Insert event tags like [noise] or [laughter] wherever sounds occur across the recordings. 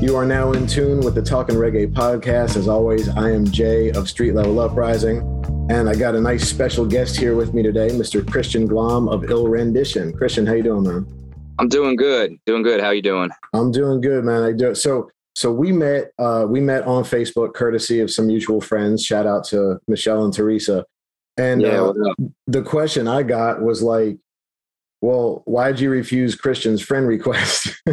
You are now in tune with the Talking Reggae podcast. As always, I am Jay of Street Level Uprising, and I got a nice special guest here with me today, Mr. Christian Glom of Ill Rendition. Christian, how you doing, man? I'm doing good. Doing good. How you doing? I'm doing good, man. I do. So, so we met. Uh, we met on Facebook, courtesy of some mutual friends. Shout out to Michelle and Teresa. And Yeah, uh, the question I got was like, "Well, why'd you refuse Christian's friend request?" [laughs]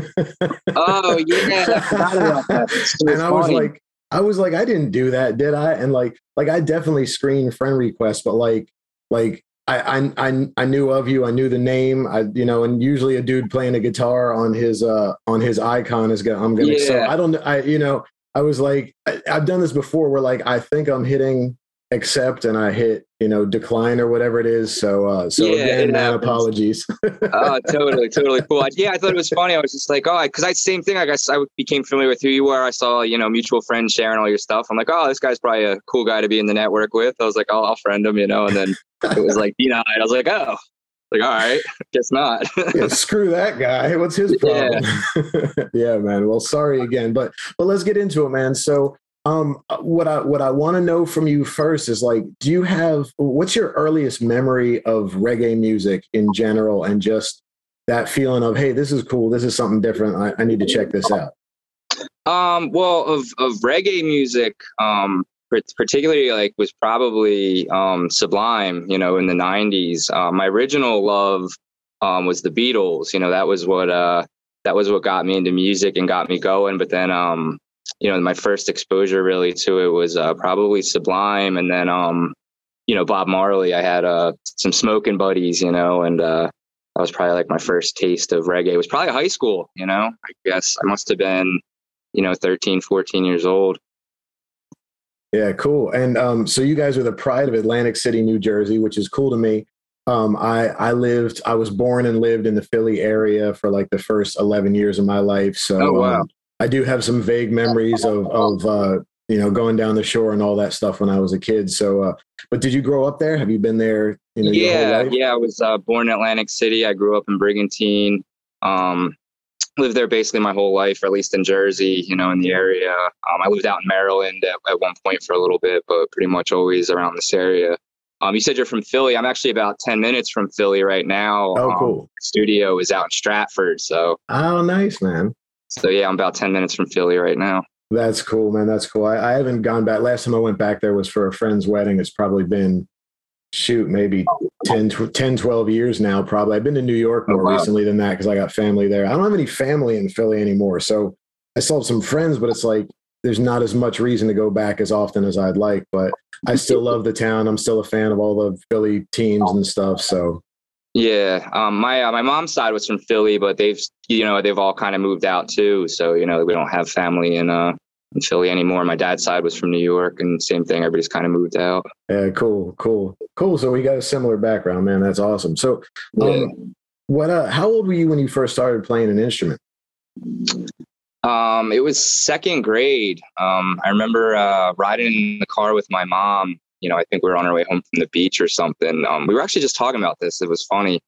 Oh yeah, I forgot about that. It's so and I was funny. like, I was like, I didn't do that, did I? And like, like I definitely screened friend requests, but like, like I, I, I, I knew of you. I knew the name. I, you know, and usually a dude playing a guitar on his, uh, on his icon is gonna, I'm gonna. So I don't, I, you know, I was like, I, I've done this before, where like I think I'm hitting accept and I hit, you know, decline or whatever it is. So, uh, so Yeah, again, man, apologies. [laughs] oh, totally, totally cool. I- Yeah, I thought it was funny. I was just like, oh, because I same thing. I guess I became familiar with who you were. I saw, you know, mutual friends sharing all your stuff. I'm like, oh, this guy's probably a cool guy to be in the network with. I was like, oh, I'll friend him, you know. And then it was like, you know, I was like, oh, like all right, [laughs] guess not. yeah, [laughs] screw that guy. What's his problem? Yeah. man. Well, sorry again, but but let's get into it, man. So, um, what I what I want to know from you first is like, do you have what's your earliest memory of reggae music in general, and just that feeling of, hey, this is cool, this is something different. I, I need to check this out. Um, well, of of reggae music, um, particularly like was probably um, Sublime. You know, in the '90s, uh, my original love um, was the Beatles. You know, that was what uh, that was what got me into music and got me going. But then, um, you know, my first exposure really to it was uh, probably Sublime, and then, um, you know, Bob Marley. I had uh, some smoking buddies, you know, and uh, that was probably like my first taste of reggae. It was probably high school. You know, I guess I must have been you know 13 14 years old Yeah, cool. And um, so you guys are the pride of Atlantic City, New Jersey, which is cool to me. Um, I I lived, I was born and lived in the Philly area for like the first eleven years of my life. So Oh, wow. um, I do have some vague memories of of uh, you know going down the shore and all that stuff when I was a kid. So, uh, but did you grow up there? Have you been there? You know, yeah yeah i was uh, born in atlantic city i grew up in brigantine um, lived there basically my whole life or at least in jersey you know in the area um, i lived out in maryland at, at one point for a little bit but pretty much always around this area um, you said you're from philly i'm actually about 10 minutes from philly right now Oh, Um, cool. studio is out in stratford so Oh, nice, man. So yeah i'm about 10 minutes from philly right now That's cool, man. That's cool. I, I haven't gone back. Last time I went back there was for a friend's wedding. It's probably been, shoot, maybe 10, 10 12 years now, probably. I've been to New York oh, more Oh, wow. recently than that because I got family there. I don't have any family in Philly anymore. So I still have some friends, but it's like there's not as much reason to go back as often as I'd like. But I still love the town. I'm still a fan of all the Philly teams and stuff. So Yeah, um, my uh, my mom's side was from Philly, but they've you know they've all kind of moved out too. So you know we don't have family in uh in Philly anymore. My dad's side was from New York, and same thing. Everybody's kind of moved out. yeah, cool, cool, cool. So we got a similar background, man. That's awesome. So um, what? Uh, how old were you when you first started playing an instrument? Um, it was second grade. Um, I remember uh, riding in the car with my mom. You know, I think we were on our way home from the beach or something. Um, we were actually just talking about this. It was funny.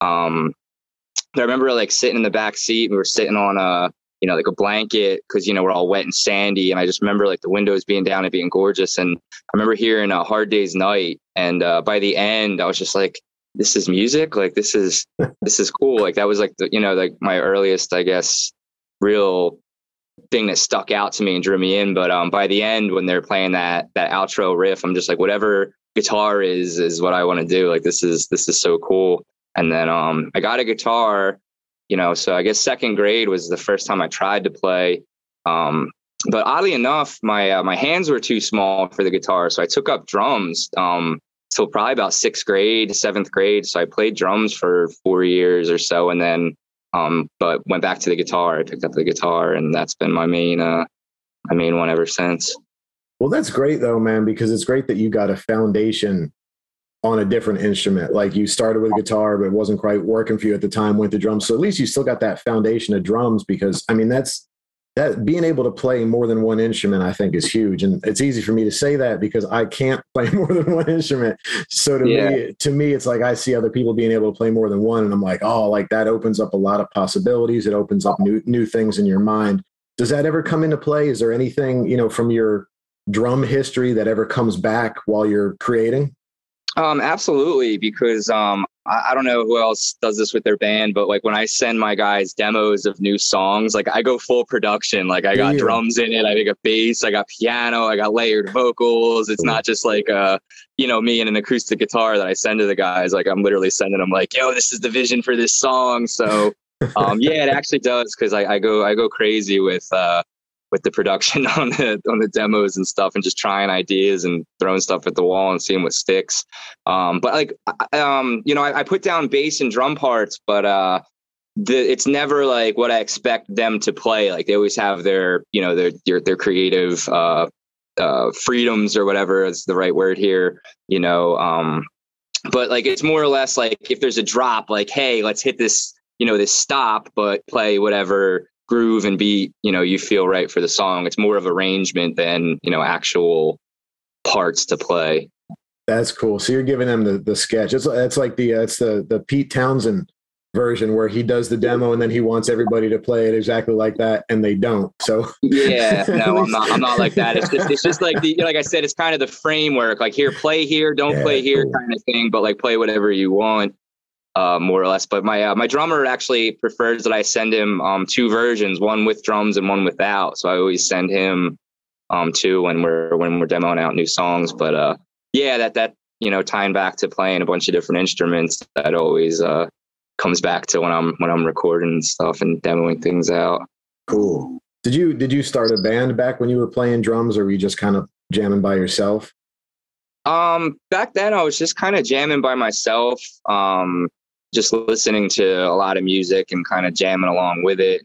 Um, I remember like sitting in the back seat. We were sitting on a, you know, like a blanket because you know we're all wet and sandy. And I just remember like the windows being down and being gorgeous. And I remember hearing a Hard Day's Night. And uh, by the end, I was just like, "This is music. Like this is this is cool." Like that was like the, you know, like my earliest, I guess, real thing that stuck out to me and drew me in. But um, by the end, when they're playing that that outro riff, I'm just like, whatever guitar is is what I want to do. Like this is this is so cool. And then um, I got a guitar, you know. So I guess second grade was the first time I tried to play. Um, but oddly enough, my uh, my hands were too small for the guitar, so I took up drums. Um, till probably about sixth grade, seventh grade. So I played drums for four years or so, and then um, but went back to the guitar. I picked up the guitar, and that's been my main uh, my main one ever since. Well, that's great though, man, because it's great that you got a foundation on a different instrument. Like you started with guitar, but it wasn't quite working for you at the time, went to drums. So at least you still got that foundation of drums because I mean, that's that being able to play more than one instrument, I think, is huge. And it's easy for me to say that because I can't [laughs] play more than one instrument. So to yeah. me, to me, it's like I see other people being able to play more than one, and I'm like, oh, like that opens up a lot of possibilities. It opens up new new things in your mind. Does that ever come into play? Is there anything you know from your drum history that ever comes back while you're creating? Um, absolutely, because um, I, I, don't know who else does this with their band, but like when I send my guys demos of new songs, like I go full production. Like I got yeah. drums in it, I got bass, I got piano, I got layered vocals. It's not just like uh, you know, me and an acoustic guitar that I send to the guys. Like I'm literally sending them like, yo, this is the vision for this song. So [laughs] um, yeah, it actually does because I, I go I go crazy with uh with the production [laughs] on the on the demos and stuff and just trying ideas and throwing stuff at the wall and seeing what sticks. Um, but like um, you know I, I, put down bass and drum parts but uh, the, it's never like what I expect them to play. Like they always have their you know their their, their creative uh, uh, freedoms or whatever is the right word here you know um, but like it's more or less like if there's a drop like hey let's hit this you know this stop but play whatever groove and beat you know you feel right for the song. It's more of arrangement than you know actual parts to play. That's cool. So you're giving them the, the sketch. It's, it's like the uh, it's the the pete Townshend version where he does the demo and then he wants everybody to play it exactly like that and they don't. So yeah [laughs] no i'm not i'm not like that. It's just it's just like the like i said it's kind of the framework like here play here don't yeah, play here cool. kind of thing but like play whatever you want uh, more or less. But my uh, my drummer actually prefers that I send him um, two versions, one with drums and one without. So I always send him um, two when we're when we're demoing out new songs. But uh, yeah, that that you know tying back to playing a bunch of different instruments that always uh, comes back to when I'm when I'm recording stuff and demoing things out. Cool. Did you did you start a band back when you were playing drums, or were you just kind of jamming by yourself? Um, back then I was just kind of jamming by myself. Um, just listening to a lot of music and kind of jamming along with it,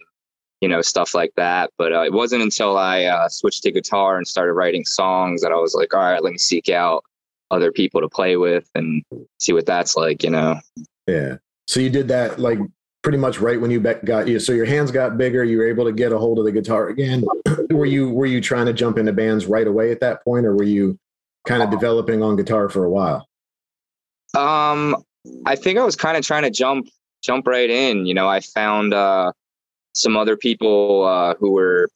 you know, stuff like that. But uh, it wasn't until I uh, switched to guitar and started writing songs that I was like, all right, let me seek out other people to play with and see what that's like, you know. Yeah. So you did that like pretty much right when you got you. So your hands got bigger. You were able to get a hold of the guitar again. [clears throat] were you were you trying to jump into bands right away at that point, or were you kind of developing on guitar for a while? Um, I think I was kind of trying to jump jump right in. You know, I found uh, some other people uh, who were,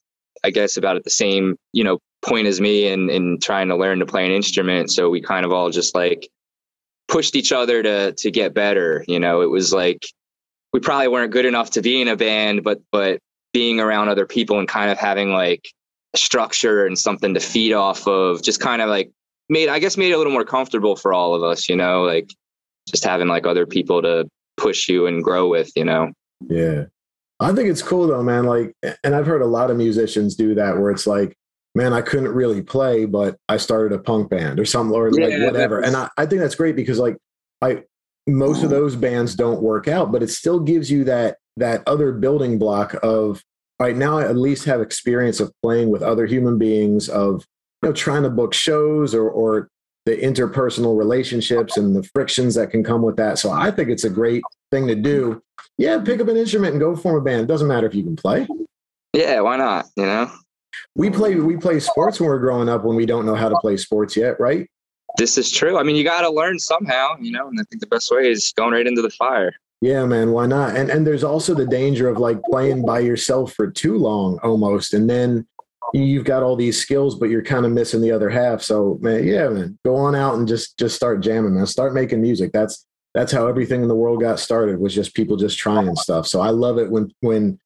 I guess, about at the same you know point as me in in trying to learn to play an instrument. So we kind of all just like pushed each other to to get better. You know, it was like we probably weren't good enough to be in a band, but but being around other people and kind of having like structure and something to feed off of just kind of like made I guess made it a little more comfortable for all of us, you know, like just having like other people to push you and grow with, you know? Yeah. I think it's cool though, man. Like, and I've heard a lot of musicians do that where it's like, man, I couldn't really play, but I started a punk band or something or like whatever. And I, I think that's great because like I most of those bands don't work out, but it still gives you that that other building block of right now I at least have experience of playing with other human beings, of you know, trying to book shows or or the interpersonal relationships and the frictions that can come with that. So I think it's a great thing to do. Yeah, pick up an instrument and go form a band. It doesn't matter if you can play. Yeah, why not? You know, we play we play sports when we're growing up when we don't know how to play sports yet, right? This is true. I mean, you got to learn somehow, you know, and I think the best way is going right into the fire. Yeah, man, why not? And and there's also the danger of like playing by yourself for too long almost and then you've got all these skills, but you're kind of missing the other half. So man, yeah, man, go on out and just just start jamming, man. Start making music. That's that's how everything in the world got started was just people just trying stuff. So I love it when when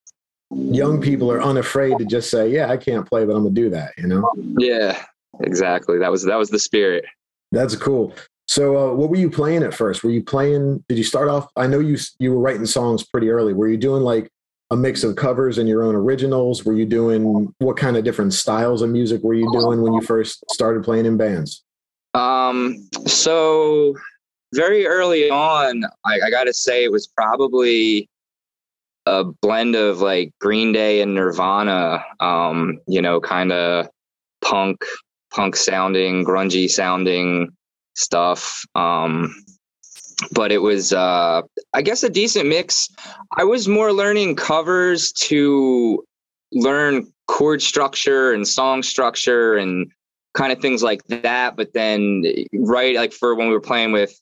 young people are unafraid to just say, "Yeah, I can't play, but I'm gonna do that." You know? Yeah, exactly. That was that was the spirit. That's cool. So, uh, what were you playing at first? Were you playing? Did you start off? I know you you were writing songs pretty early. Were you doing like a mix of covers and your own originals? Were you doing what kind of different styles of music were you doing when you first started playing in bands? Um, so very early on, I, I got to say it was probably a blend of like Green Day and Nirvana. Um, you know, kind of punk, punk sounding, grungy sounding stuff. Um, but it was uh i guess a decent mix i was more learning covers to learn chord structure and song structure and kind of things like that. But then, right, like for when we were playing with,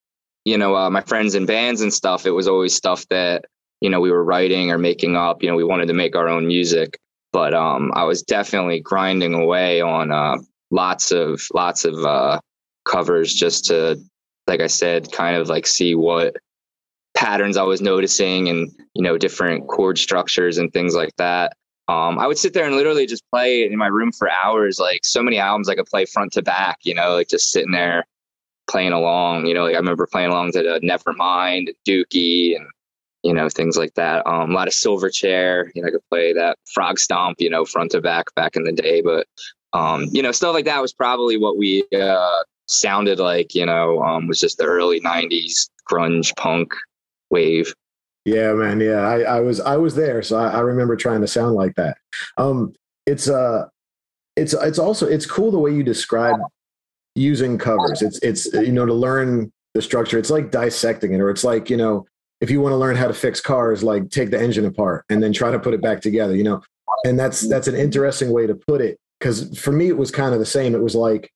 you know, uh, my friends in bands and stuff, it was always stuff that, you know, we were writing or making up. You know, we wanted to make our own music. But um, I was definitely grinding away on uh, lots of lots of uh, covers just to, like I said, kind of like see what patterns I was noticing and you know different chord structures and things like that. Um, I would sit there and literally just play in my room for hours. Like so many albums I could play front to back. You know, like just sitting there playing along. You know, like I remember playing along to Nevermind, Dookie, and you know things like that. Um, a lot of Silverchair. You know, I could play that Frogstomp. You know, front to back back in the day. But um, you know, stuff like that was probably what we uh, sounded like. You know, um, was just the early '90s grunge punk wave. Yeah, man. Yeah, I, I was I was there, so I, I remember trying to sound like that. Um, it's uh, it's it's also it's cool the way you describe using covers. It's it's you know to learn the structure. It's like dissecting it, or it's like you know if you want to learn how to fix cars, like take the engine apart and then try to put it back together. You know, and that's that's an interesting way to put it because for me it was kind of the same. It was like,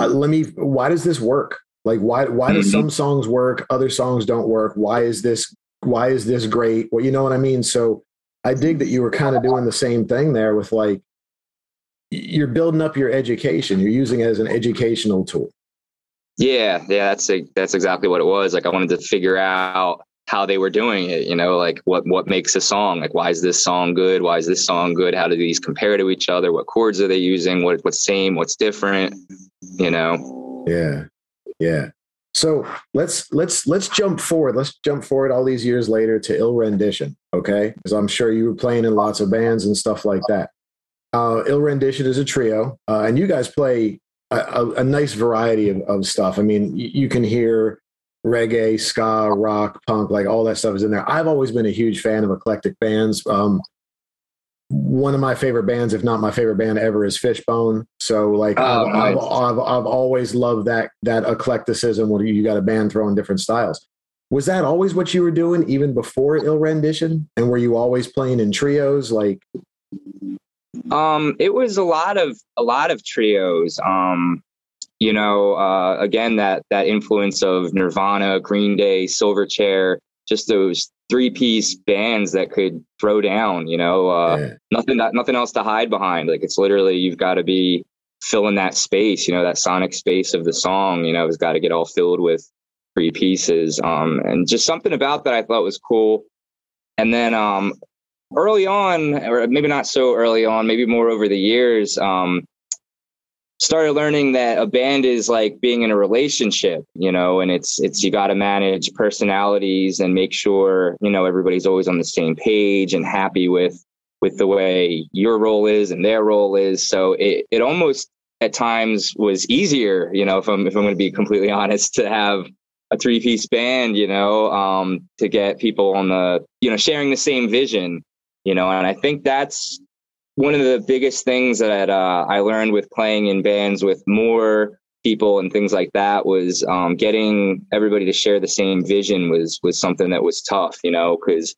uh, let me. Why does this work? Like why why do mm-hmm. some songs work, other songs don't work? Why is this why is this great? Well, you know what I mean? So I dig that you were kind of doing the same thing there with like, you're building up your education. You're using it as an educational tool. Yeah, yeah, that's a, that's exactly what it was. Like I wanted to figure out how they were doing it. You know, like what what makes a song? Like why is this song good? Why is this song good? How do these compare to each other? What chords are they using? What what's same? What's different? You know. Yeah, yeah. So let's let's let's jump forward. Let's jump forward all these years later to Ill Rendition, okay? Because I'm sure you were playing in lots of bands and stuff like that. Uh, Ill Rendition is a trio, uh, and you guys play a, a, a nice variety of, of, stuff. I mean, you, you can hear reggae, ska, rock, punk, like all that stuff is in there. I've always been a huge fan of eclectic bands. Um, one of my favorite bands, if not my favorite band ever, is Fishbone. So like oh, I've, nice. I've, I've, I've, always loved that that eclecticism where you got a band throwing different styles. Was that always what you were doing even before Ill Rendition? And were you always playing in trios? Like, um, it was a lot of a lot of trios. Um, you know, uh, again that that influence of Nirvana, Green Day, Silverchair, just those three piece bands that could throw down, you know, uh, yeah. nothing, nothing else to hide behind. Like it's literally, you've got to be filling that space, you know, that sonic space of the song, you know, has got to get all filled with three pieces. Um, and just something about that I thought was cool. And then, um, early on, or maybe not so early on, maybe more over the years, um, started learning that a band is like being in a relationship, you know, and it's it's you got to manage personalities and make sure, you know, everybody's always on the same page and happy with with the way your role is and their role is. So it it almost at times was easier, you know, if I'm if I'm going to be completely [laughs] honest, to have a three piece band, you know, um, to get people on the, you know, sharing the same vision, you know, and I think that's one of the biggest things that uh, I learned with playing in bands with more people and things like that was um, getting everybody to share the same vision was was something that was tough, you know, because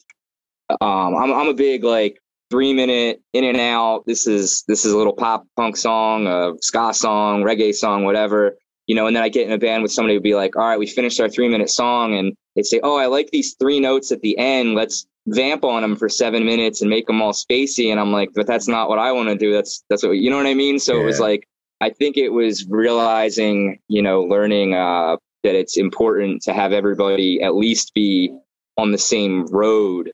um, I'm I'm a big like three minute in and out. This is this is a little pop punk song, a ska song, reggae song, whatever, you know. And then I get in a band with somebody who'd be like, "All right, we finished our three minute song," and they'd say, "Oh, I like these three notes at the end. Let's vamp on them for seven minutes and make them all spacey. And I'm like, but that's not what I want to do. That's that's what you know what I mean. So yeah. it was like, I think it was realizing, you know, learning uh, that it's important to have everybody at least be on the same road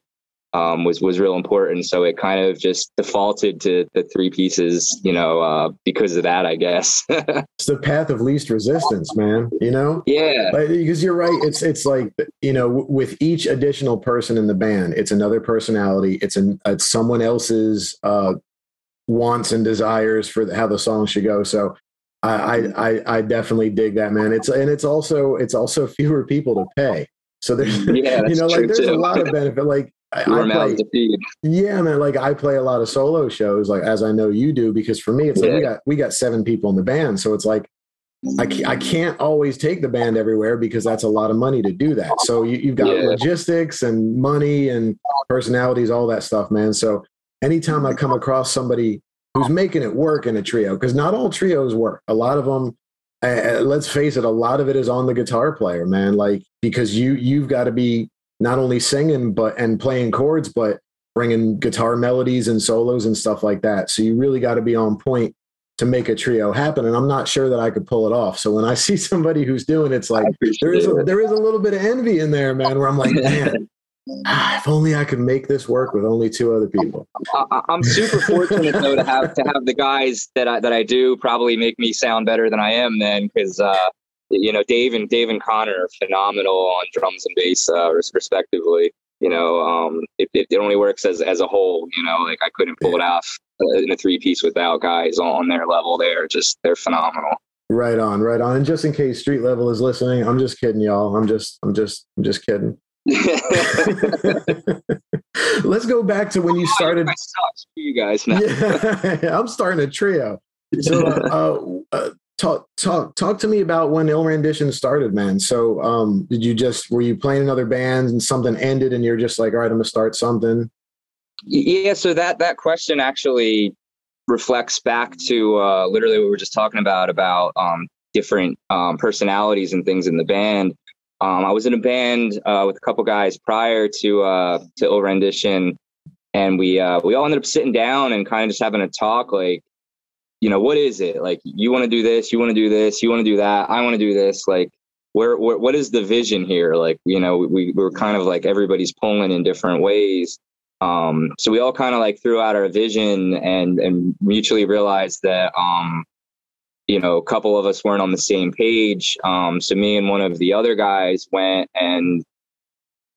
um, was was real important. So it kind of just defaulted to the three pieces, you know, uh, because of that, I guess. [laughs] it's the path of least resistance, man. You know, yeah, because you're right. It's it's like you know, w- with each additional person in the band, it's another personality. It's an it's someone else's uh, wants and desires for how the song should go. So. I, I I definitely dig that man. It's and it's also it's also [laughs] fewer people to pay. So there's yeah, you know like there's too. a lot of [laughs] benefit. Like I, I play, yeah, man. Like I play a lot of solo shows, like as I know you do, because for me, it's yeah. like we got we got seven people in the band, so it's like I, I can't always take the band everywhere because that's a lot of money to do that. So you, have got yeah. logistics and money and personalities, all that stuff, man. So anytime I come across somebody who's making it work in a trio, because not all trios work. A lot of them, uh, let's face it, a lot of it is on the guitar player, man. Like because you you've got to be not only singing but and playing chords, but bringing guitar melodies and solos and stuff like that. So you really got to be on point to make a trio happen. And I'm not sure that I could pull it off. So when I [laughs] see somebody who's doing it's like there is a, there is a little bit of envy in there, man. Where I'm like, [laughs] man, ah, if only I could make this work with only two other people. I, am super fortunate though to have to have the guys that I that I do probably make me sound better than I am then because uh, you know Dave and Dave and Connor are phenomenal on drums and bass uh, respectively. You know, um, it, it, only works as as a whole. You know, like I couldn't pull yeah. it off uh, in a three piece without guys on their level. They're just they're phenomenal. Right on, right on. And just in case street level is listening, I'm just kidding, y'all. I'm just, I'm just, I'm just kidding. [laughs] Let's go back to when you [laughs] started. You guys now. [laughs] Yeah, I'm starting a trio. So, uh, uh, talk, talk, talk to me about when Ill Rendition started, man. So, um, did you just were you playing in other bands and something ended, and you're just like, all right, I'm gonna start something? Yeah. So that that question actually reflects back to uh, literally what we were just talking about about um, different um, personalities and things in the band. Um, I was in a band uh, with a couple guys prior to uh, to Ill Rendition, and we uh, we all ended up sitting down and kind of just having a talk. Like, you know, what is it? Like, you want to do this, you want to do this, you want to do that, I want to do this. Like, where, where what is the vision here? Like, you know, we we were kind of like everybody's pulling in different ways. Um, so we all kind of like threw out our vision and and mutually realized that um, you know, a couple of us weren't on the same page. Um, so me and one of the other guys went and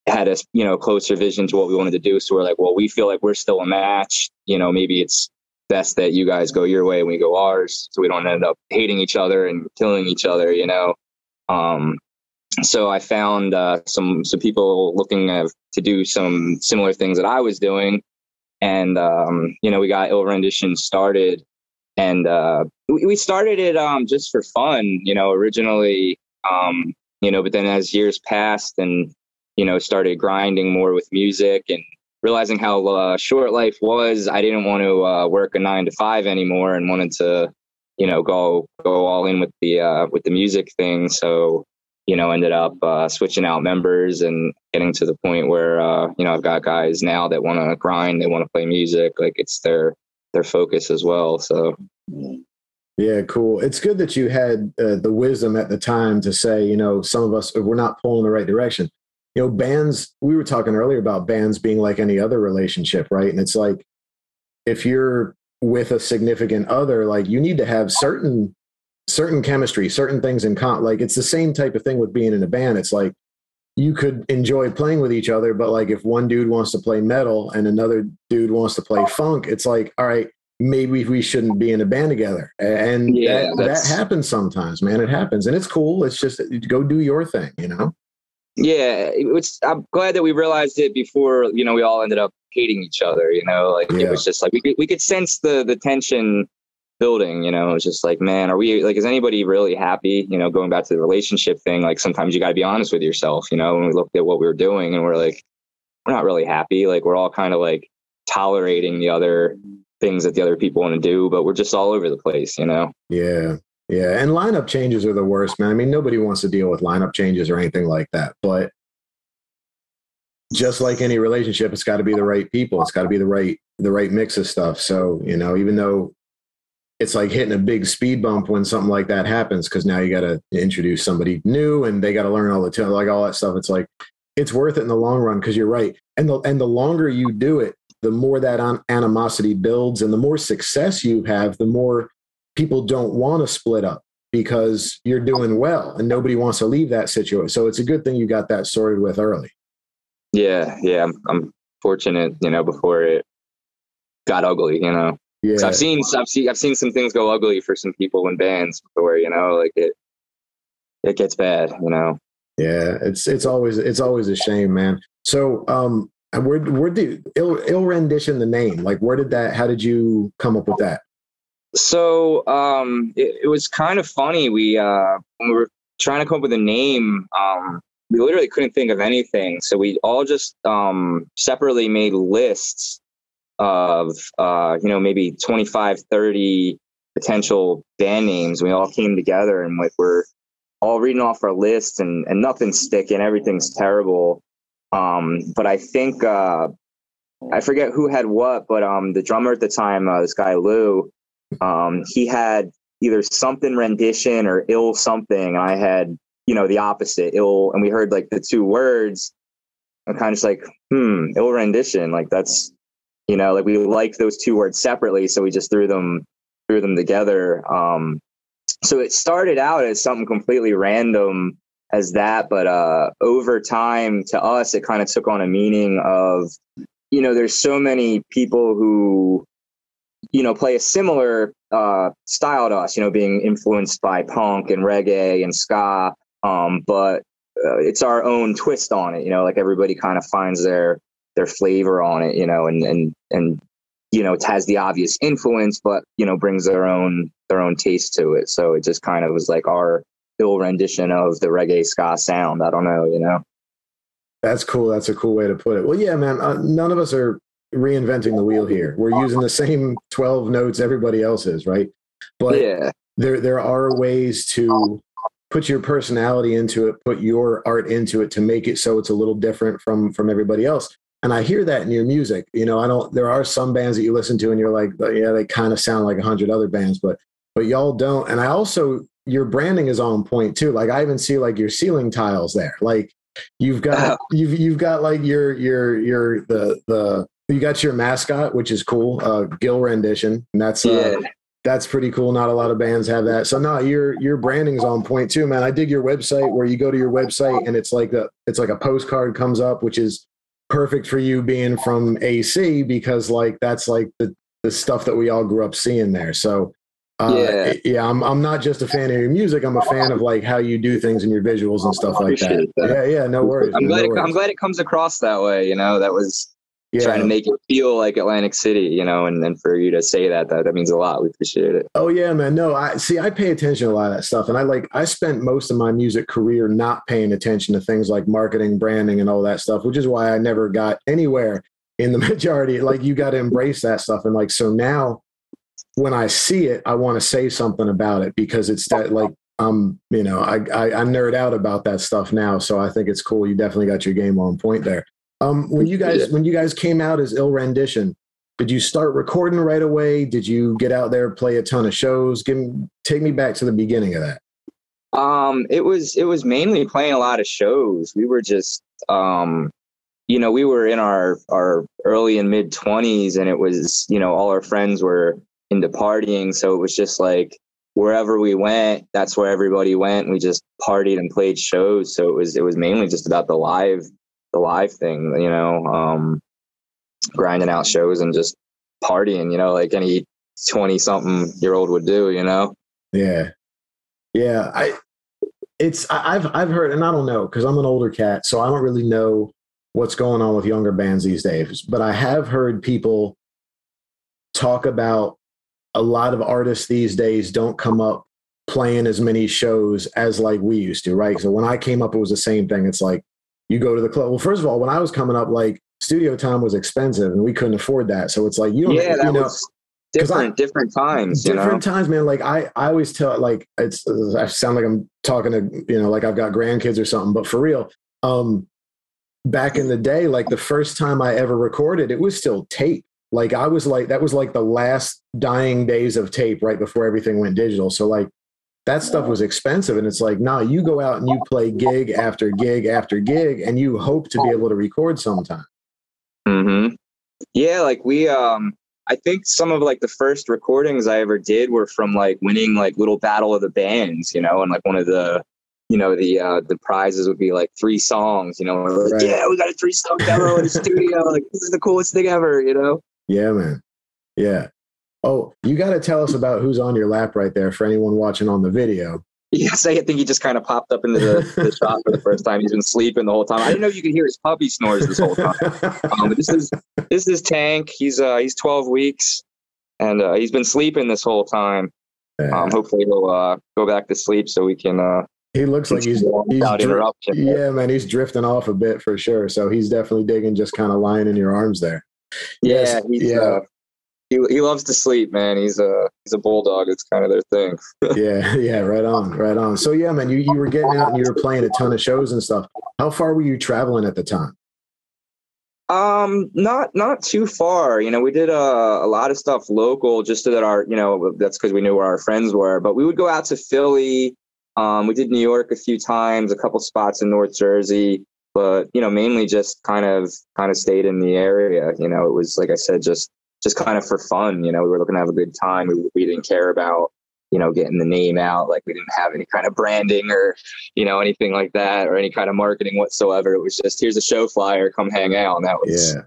had a you know closer vision to what we wanted to do. So we're like, well, we feel like we're still a match. You know, maybe it's best that you guys go your way and we go ours, so we don't end up hating each other and killing each other. You know. Um, so I found uh, some some people looking to do some similar things that I was doing, and um, you know we got Ill Rendition started and uh, we, we started it um, just for fun, you know, originally, um, you know, but then as years passed and, you know, started grinding more with music and realizing how uh, short life was, I didn't want to uh, work a nine to five anymore and wanted to, you know, go go all in with the uh, with the music thing. So, you know, ended up uh, switching out members and getting to the point where, uh, you know, I've got guys now that want to grind, they want to play music, like it's their their focus as well. So yeah, cool. It's good that you had uh, the wisdom at the time to say, you know, some of us we're not pulling the right direction. You know, bands. We were talking earlier about bands being like any other relationship, right? And it's like if you're with a significant other, like you need to have certain certain chemistry, certain things in common. Like it's the same type of thing with being in a band. It's like you could enjoy playing with each other, but like if one dude wants to play metal and another dude wants to play funk, it's like, all right, maybe we shouldn't be in a band together. And yeah, that, that happens sometimes, man. It happens. And it's cool. It's just go do your thing, you know? Yeah. It's, I'm glad that we realized it before, you know, we all ended up hating each other, you know, like yeah. it was just like, we could, we could sense the, the tension building, you know, it was just like, man, are we like, is anybody really happy? You know, going back to the relationship thing, like sometimes you got to be honest with yourself, you know, when we looked at what we were doing and we're like, we're not really happy. Like we're all kind of like tolerating the other things that the other people want to do, but we're just all over the place, you know? Yeah. Yeah. And lineup changes are the worst, man. I mean, nobody wants to deal with lineup changes or anything like that. But just like any relationship, it's got to be the right people. It's got to be the right the right mix of stuff. So, you know, even though it's like hitting a big speed bump when something like that happens, because now you got to introduce somebody new and they got to learn all the like all that stuff. It's like it's worth it in the long run because you're right. And the and the longer you do it, the more that animosity builds and the more success you have, the more people don't want to split up because you're doing well and nobody wants to leave that situation. So it's a good thing you got that sorted with early. Yeah, yeah, I'm, I'm fortunate, you know, before it got ugly, you know. Yeah. So I've seen I've seen I've seen some things go ugly for some people in bands before, you know, like it it gets bad, you know. Yeah, it's it's always it's always a shame, man. So um where where did ill, ill rendition the name? Like where did that? How did you come up with that? So um, it, it was kind of funny. We uh, when we were trying to come up with a name, um, we literally couldn't think of anything. So we all just um, separately made lists of uh, you know maybe 25 30 potential band names we all came together and like we're all reading off our lists and and nothing's sticking everything's terrible um, but i think uh, i forget who had what but um, the drummer at the time uh, this guy lou um, he had either something rendition or ill something. I had you know the opposite ill and we heard like the two words. I'm kind of just like hmm ill rendition like that's you know like we like those two words separately so we just threw them threw them together. Um so it started out as something completely random as that but uh over time to us it kind of took on a meaning of you know there's so many people who you know play a similar uh style to us you know being influenced by punk and reggae and ska um but uh, it's our own twist on it you know like everybody kind of finds their their flavor on it, you know, and and and you know, it has the obvious influence, but you know, brings their own their own taste to it. So it just kind of was like our ill rendition of the reggae ska sound. I don't know, you know. That's cool. That's a cool way to put it. Well, yeah, man. Uh, none of us are reinventing the wheel here. We're using the same twelve notes everybody else is, right? But yeah. there there are ways to put your personality into it, put your art into it to make it so it's a little different from from everybody else and I hear that in your music. You know, I don't. There are some bands that you listen to, and you're like, yeah, they kind of sound like a hundred other bands, but but y'all don't. And I also your branding is on point too. Like I even see like your ceiling tiles there. Like you've got [laughs] you've you've got like your your your the the you got your mascot, which is cool, uh, Gil rendition, and that's uh, yeah. that's pretty cool. Not a lot of bands have that. So no, your your branding is on point too, man. I dig your website where you go to your website and it's like a it's like a postcard comes up, which is perfect for you being from AC because like that's like the the stuff that we all grew up seeing there. So uh, yeah, yeah, I'm I'm not just a fan of your music. I'm a fan of like how you do things and your visuals and stuff like that. that. Yeah, yeah, no worries. I'm glad no it, I'm glad it comes across that way. You know, that was yeah. trying to make it feel like Atlantic City, you know, and then for you to say that, that that means a lot. We appreciate it. Oh yeah, man. No, I see. I pay attention to a lot of that stuff, and I like. I spent most of my music career not paying attention to things like marketing, branding, and all that stuff, which is why I never got anywhere in the [laughs] majority. Like you got to embrace that stuff, and like so now, when I see it, I want to say something about it because it's that like I'm, you know, I, I I nerd out about that stuff now. So I think it's cool. You definitely got your game on point there. Um, when you guys when you guys came out as Ill Rendition, did you start recording right away? Did you get out there play a ton of shows? Give me, take me back to the beginning of that. Um, it was it was mainly playing a lot of shows. We were just um, you know, we were in our our early and mid twenties, and it was you know all our friends were into partying, so it was just like wherever we went, that's where everybody went. We just partied and played shows. So it was it was mainly just about the live the live thing, you know, um, grinding out shows and just partying, you know, like any 20 something year old would do, you know? Yeah. Yeah. I, it's, I've, I've heard, and I don't know, cause I'm an older cat, so I don't really know what's going on with younger bands these days, but I have heard people talk about a lot of artists these days don't come up playing as many shows as like we used to, right? So when I came up, it was the same thing. It's like you go to the club. Well, first of all, when I was coming up, like studio time was expensive and we couldn't afford that. So it's like you don't, yeah, that you know, was different, I, different times. Different you know? times, man. Like I, I always tell like it's. I sound like I'm talking to you know like I've got grandkids or something, but for real, um, back in the day, like the first time I ever recorded, it was still tape. Like I was like that was like the last dying days of tape right before everything went digital. So like that stuff was expensive. And it's like nah you go out and you play gig after gig after gig and you hope to be able to record sometime. Mm-hmm. yeah like we um i think some of like the first recordings i ever did were from like winning like little battle of the bands you know and like one of the you know the uh the prizes would be like three songs you know like, right. yeah we got a three song demo in the studio like this is the coolest thing ever you know? Yeah man. Yeah Oh, you got to tell us about who's on your lap right there for anyone watching on the video. Yes, I think he just kind of popped up into the, the [laughs] shot for the first time. He's been sleeping the whole time. I didn't know you could hear his puppy snores this whole time. [laughs] Um, this is this is Tank. He's uh, he's 12 weeks, and uh, he's been sleeping this whole time. Um, hopefully he'll uh, go back to sleep so we can. Uh, he looks like he's, he's interruption. Yeah, man, he's drifting off a bit for sure. So he's definitely digging just kind of lying in your arms there. Yeah, yes, yeah. He, he loves to sleep, man. He's a he's a bulldog. It's kind of their thing. [laughs] yeah, yeah, right on, right on. So yeah, man, you, you were getting out and you were playing a ton of shows and stuff. How far were you traveling at the time? Um, not not too far. You know, we did a, uh, a lot of stuff local, just so that our, you know, that's because we knew where our friends were. But we would go out to Philly. Um, we did New York a few times, a couple spots in North Jersey, but you know, mainly just kind of kind of stayed in the area. You know, it was like I said, just just kind of for fun. You know, we were looking to have a good time. We, we didn't care about you know, getting the name out. Like we didn't have any kind of branding or, you know, anything like that or any kind of marketing whatsoever. It was just here's a show flyer, come hang out. And that was yeah.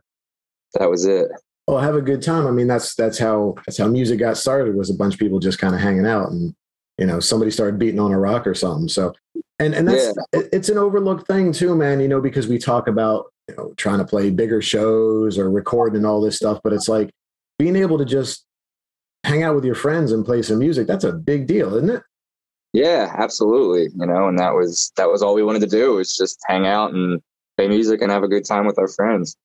that was it. Oh, have a good time. I mean, that's that's how that's how music got started was a bunch of people just kind of hanging out and you know, somebody started beating on a rock or something. So and and that's yeah. it's an overlooked thing too, man, you know, because we talk about, you know, trying to play bigger shows or recording and all this stuff, but it's like being able to just hang out with your friends and play some music that's a big deal isn't it? Yeah absolutely you know and that was that was all we wanted to do was just hang out and play music and have a good time with our friends.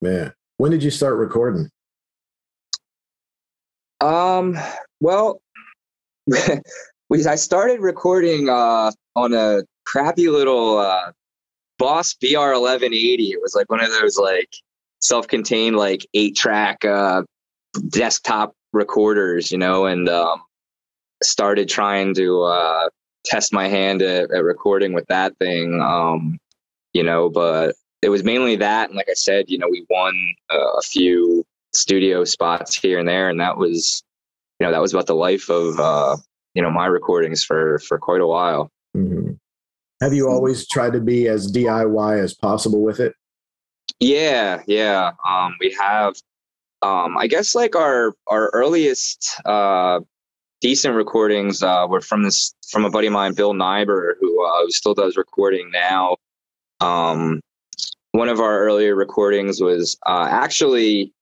Yeah when did you start recording? Um well [laughs] we i started recording uh on a crappy little uh boss br 1180 it was like one of those like self-contained like eight track uh desktop recorders, you know, and um, started trying to uh, test my hand at, at, recording with that thing, um, you know, but it was mainly that. And like I said, you know, we won uh, a few studio spots here and there, and that was, you know, that was about the life of, uh, you know, my recordings for for quite a while. Mm-hmm. Have you always tried to be as DIY as possible with it? Yeah, yeah. Um, we have um, I guess like our our earliest uh, decent recordings uh, were from this from a buddy of mine, Bill Nyber, who, uh, who still does recording now. Um, one of our earlier recordings was uh, actually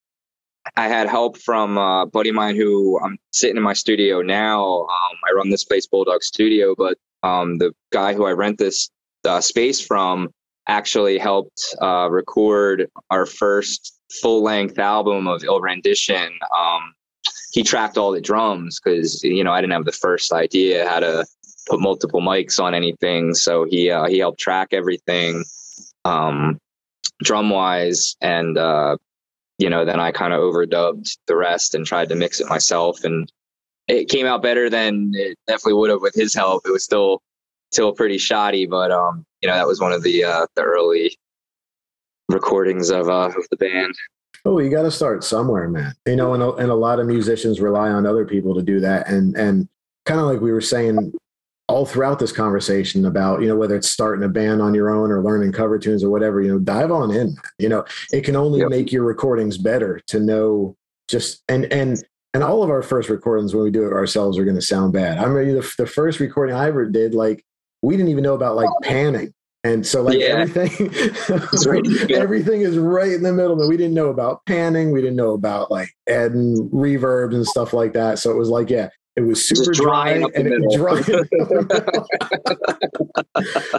I had help from a buddy of mine who I'm sitting in my studio now. Um, I run this place, Bulldog Studio, but um, the guy who I rent this uh, space from actually helped uh, record our first full length album of Ill Rendition, um, he tracked all the drums because you know I didn't have the first idea how to put multiple mics on anything. So he uh, he helped track everything, um, drum wise, and uh, you know then I kind of overdubbed the rest and tried to mix it myself, and it came out better than it definitely would have with his help. It was still still pretty shoddy, but um, you know that was one of the uh, the early recordings of uh, of the band. Oh, you got to start somewhere, man. You know, and a, and a lot of musicians rely on other people to do that, and and kind of like we were saying all throughout this conversation about you know whether it's starting a band on your own or learning cover tunes or whatever you know dive on in you know it can only yep. make your recordings better to know just and and and all of our first recordings when we do it ourselves are going to sound bad i remember the, the first recording i ever did like we didn't even know about like panning and so like yeah. everything [laughs] everything is right in the middle that we didn't know about panning. We didn't know about like adding reverbs and stuff like that. So it was like yeah it was super dry and it dry [laughs]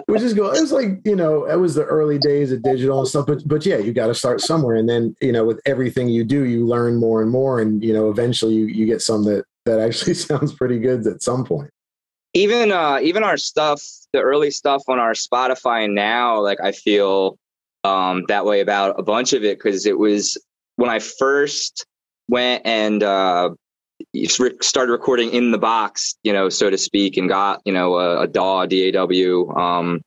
[laughs] which is good it was like you know it was the early days of digital and stuff but but yeah you got to start somewhere. And then you know with everything you do you learn more and more and you know eventually you, you get some that that actually sounds pretty good at some point even uh even our stuff the early stuff on our spotify now like i feel um that way about a bunch of it because it was when i first went and uh started recording in the box you know so to speak and got you know a, a DAW DAW um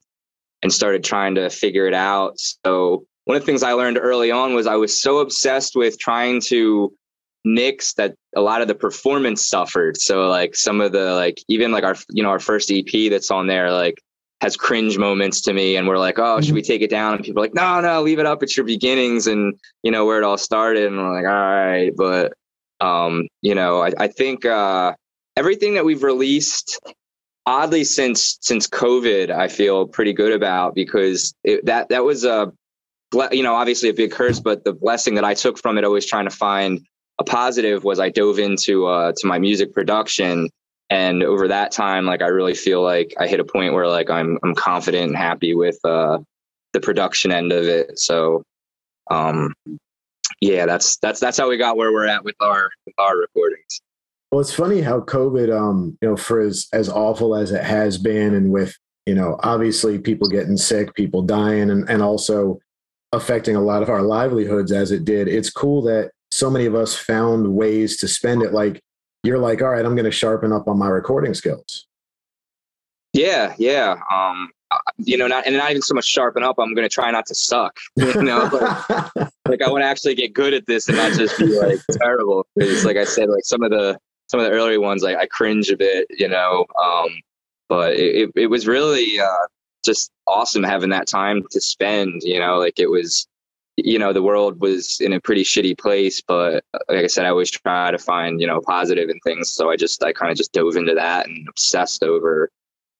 and started trying to figure it out. So one of the things i learned early on was i was so obsessed with trying to mix that a lot of the performance suffered. So like some of the like even like our you know our first EP that's on there like has cringe moments to me and we're like oh should we take it down? And people are like no no leave it up. It's your beginnings and you know where it all started. And we're like all right but um you know I, I think uh everything that we've released oddly since since covid i feel pretty good about because it, that that was a you know obviously a big curse but the blessing that i took from it always trying to find a positive was I dove into uh, to my music production, and over that time, like I really feel like I hit a point where like I'm I'm confident and happy with uh, the production end of it. So, um, yeah, that's that's that's how we got where we're at with our with our recordings. Well, it's funny how COVID, um, you know, for as as awful as it has been, and with you know, obviously people getting sick, people dying, and and also affecting a lot of our livelihoods as it did. It's cool that so many of us found ways to spend it. Like you're like, all right, I'm going to sharpen up on my recording skills. Yeah, yeah. Um, you know, not and not even so much sharpen up. I'm going to try not to suck. [laughs] You know, like, [laughs] like I want to actually get good at this and not just be like [laughs] terrible. Because, like I said, like some of the some of the earlier ones, like I cringe a bit. You know, um, but it it was really uh, just awesome having that time to spend. You know, like it was. You know, the world was in a pretty shitty place, but uh, like I said, I always try to find you know positive and things. So I just I kind of just dove into that and obsessed over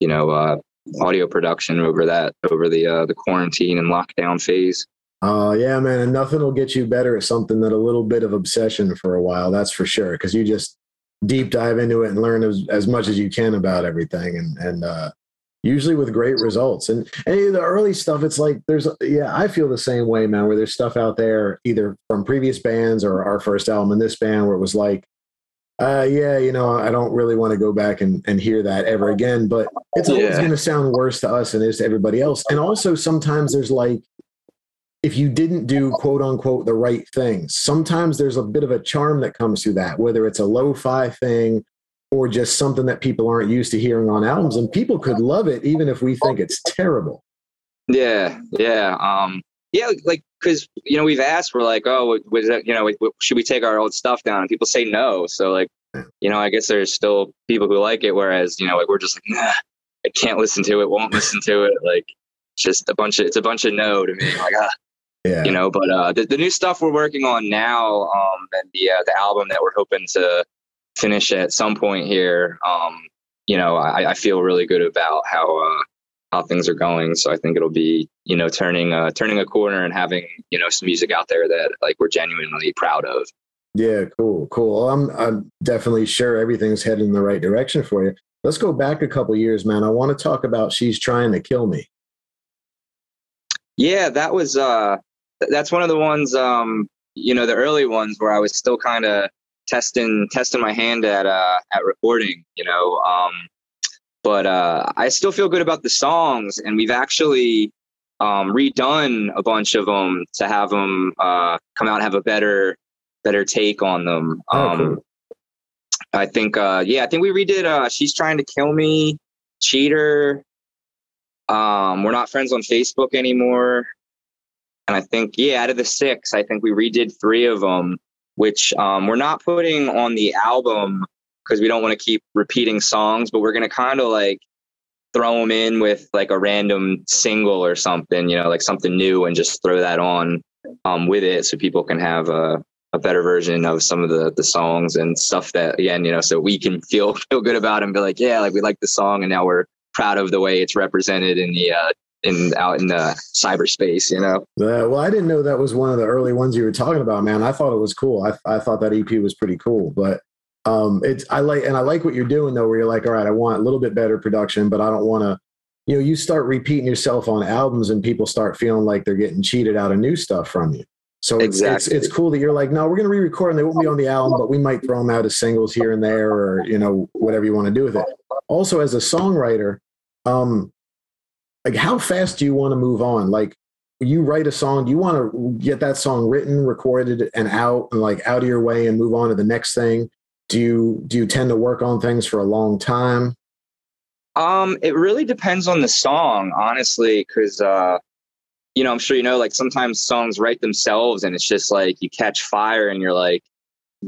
you know uh, audio production over that over the uh, the quarantine and lockdown phase. Uh, yeah, man, and nothing will get you better at something than a little bit of obsession for a while. That's for sure, because you just deep dive into it and learn as, as much as you can about everything, and and uh, usually with great results. And and the early stuff, it's like there's yeah, I feel the same way, man. Where there's stuff out there either from previous bands or our first album in this band where it was like uh, yeah, you know, I don't really want to go back and, and hear that ever again, but it's always going to sound worse to us than it is to everybody else. And also, sometimes there's like, if you didn't do quote unquote the right things, sometimes there's a bit of a charm that comes through that, whether it's a lo fi thing or just something that people aren't used to hearing on albums. And people could love it even if we think it's terrible. Yeah, yeah. Um, yeah, like because you know we've asked, we're like, oh, was that you know, should we take our old stuff down? And people say no. So like, you know, I guess there's still people who like it, whereas you know, like we're just like, nah, I can't listen to it, won't listen to it. Like, just a bunch of it's a bunch of no to me. Like, ah, yeah, you know. But uh, the the new stuff we're working on now, um, and the uh, the album that we're hoping to finish at some point here, um, you know, I, I feel really good about how uh how things are going. So I think it'll be, you know, turning uh turning a corner and having, you know, some music out there that like we're genuinely proud of. Yeah, cool, cool. I'm I'm definitely sure everything's headed in the right direction for you. Let's go back a couple years, man. I want to talk about She's Trying to Kill Me. Yeah, that was uh that's one of the ones um you know the early ones where I was still kind of testing testing my hand at uh at recording, you know. Um but uh, I still feel good about the songs, and we've actually um, redone a bunch of them to have them uh, come out and have a better better take on them. Oh, um, cool. I think, uh, yeah, I think we redid. Uh, She's trying to kill me, cheater. Um, we're not friends on Facebook anymore, and I think, yeah, out of the six, I think we redid three of them, which um, we're not putting on the album because we don't want to keep repeating songs, but we're going to kind of like throw them in with like a random single or something, you know, like something new and just throw that on um, with it so people can have a, a better version of some of the, the songs and stuff that again, you know, so we can feel, [laughs] feel good about and be like, yeah, like we like the song and now we're proud of the way it's represented in the, uh, in out in the cyberspace, you know. Uh, well, I didn't know that was one of the early ones you were talking about, man. I thought it was cool. I, I thought that EP was pretty cool, but um, it's I like and I like what you're doing though, where you're like, all right, I want a little bit better production, but I don't want to. You know, you start repeating yourself on albums, and people start feeling like they're getting cheated out of new stuff from you. So it's, exactly. it's, it's cool that you're like, no, we're going to re-record, and they won't be on the album, but we might throw them out as singles here and there, or you know, whatever you want to do with it. Also, as a songwriter, um, like how fast do you want to move on? Like, you write a song, do you want to get that song written, recorded, and out, and like out of your way, and move on to the next thing? do you do you tend to work on things for a long time um it really depends on the song honestly because uh you know i'm sure you know like sometimes songs write themselves and it's just like you catch fire and you're like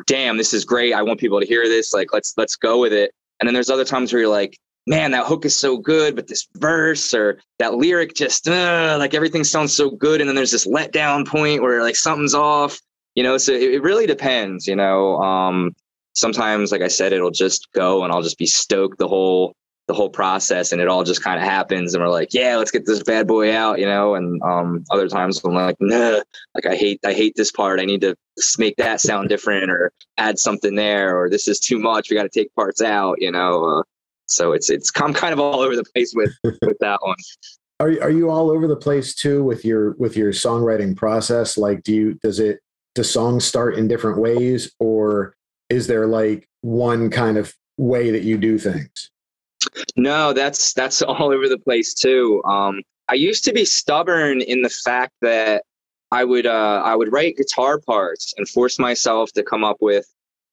damn this is great i want people to hear this like let's let's go with it and then there's other times where you're like man that hook is so good but this verse or that lyric just uh, like everything sounds so good and then there's this letdown point where like something's off you know so it, it really depends you know um sometimes, like I said, it'll just go and I'll just be stoked the whole the whole process and it all just kind of happens and we're like, yeah, let's get this bad boy out, you know. And um, other times I'm like, nah, like I hate I hate this part. I need to make that sound different or add something there or this is too much. We got to take parts out, you know. Uh, so it's it's I'm kind of all over the place with with that one. Are are you all over the place too with your with your songwriting process? Like, do you does it do songs start in different ways or is there like one kind of way that you do things? No, that's that's all over the place too. Um, I used to be stubborn in the fact that I would uh, I would write guitar parts and force myself to come up with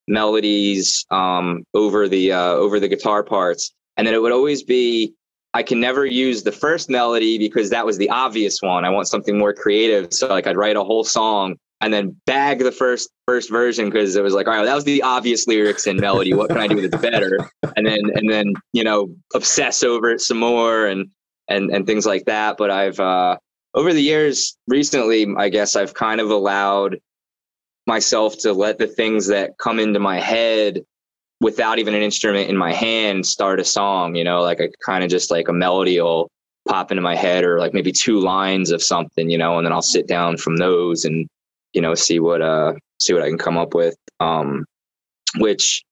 melodies um, over the uh, over the guitar parts, and then it would always be I can never use the first melody because that was the obvious one. I want something more creative, so like I'd write a whole song and then bag the first first version because it was like, all right, that was the obvious lyrics and melody. What can I do that's better? And then and then you know obsess over it some more and and and things like that. But I've uh, over the years recently, I guess I've kind of allowed myself to let the things that come into my head without even an instrument in my hand start a song. You know, like I kind of just like a melody will pop into my head or like maybe two lines of something, you know, and then I'll sit down from those and you know see what uh see what I can come up with. Um, which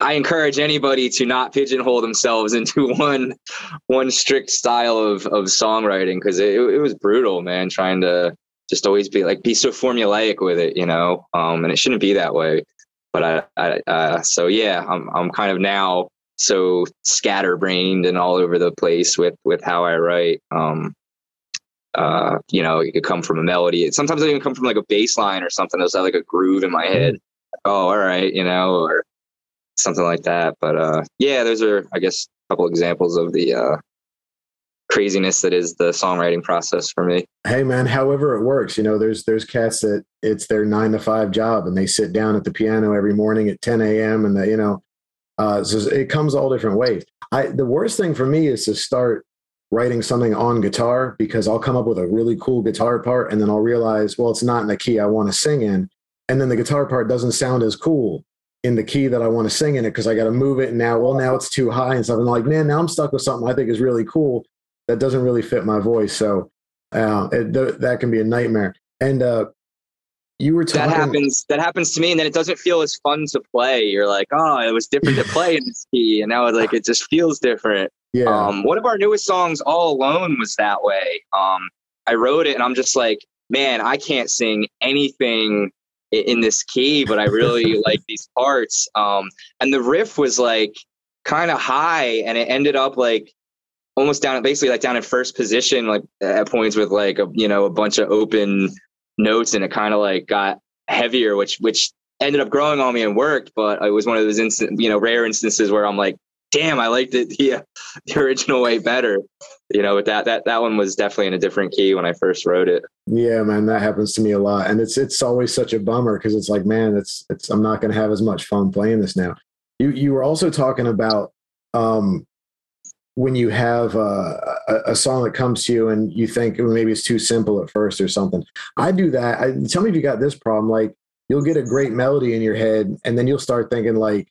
I encourage anybody to not pigeonhole themselves [laughs] into one one strict style of of songwriting because it, it was brutal, man. Trying to just always be like be so formulaic with it, you know, um, and it shouldn't be that way. But I, I uh, so yeah, I'm I'm kind of now so scatterbrained and all over the place with with how I write. Um, uh, you know, it could come from a melody. Sometimes it even come from like a bass line or something. There's like a groove in my head. Oh, all right, you know, or something like that. But uh, yeah, those are, I guess, a couple examples of the uh, craziness that is the songwriting process for me. Hey man, however it works, you know, there's there's cats that it's their nine to five job and they sit down at the piano every morning at 10 a.m. and the, you know, uh, so it comes all different ways. I the worst thing for me is to start writing something on guitar because I'll come up with a really cool guitar part and then I'll realize, well, it's not in the key I want to sing in. And then the guitar part doesn't sound as cool in the key that I want to sing in it because I got to move it. And now, well, now it's too high and stuff. And I'm like, man, now I'm stuck with something I think is really cool that doesn't really fit my voice. So uh, it, th- that can be a nightmare. And uh, you were talking. That happens. That happens to me, and then it doesn't feel as fun to play. You're like, oh, it was different to play in this key, and now it's like it just feels different. Yeah. Um, one of our newest songs, "All Alone," was that way. Um, I wrote it, and I'm just like, man, I can't sing anything in this key, but I really [laughs] like these parts. Um, and the riff was like kind of high, and it ended up like almost down, basically like down in first position, like at points with like a you know a bunch of open notes, and it kind of like got heavier, which which ended up growing on me and worked. But it was one of those instant, you know, rare instances where I'm like, damn, I liked it the, uh, [laughs] the original way better. You know, with that that that one was definitely in a different key when I first wrote it. Yeah, man, that happens to me a lot, and it's it's always such a bummer because it's like, man, it's it's I'm not going to have as much fun playing this now. You you were also talking about um, when you have a, a, song that comes to you and you think maybe it's too simple at first or something. I do that. I, tell me if you got this problem. Like you'll get a great melody in your head, and then you'll start thinking like,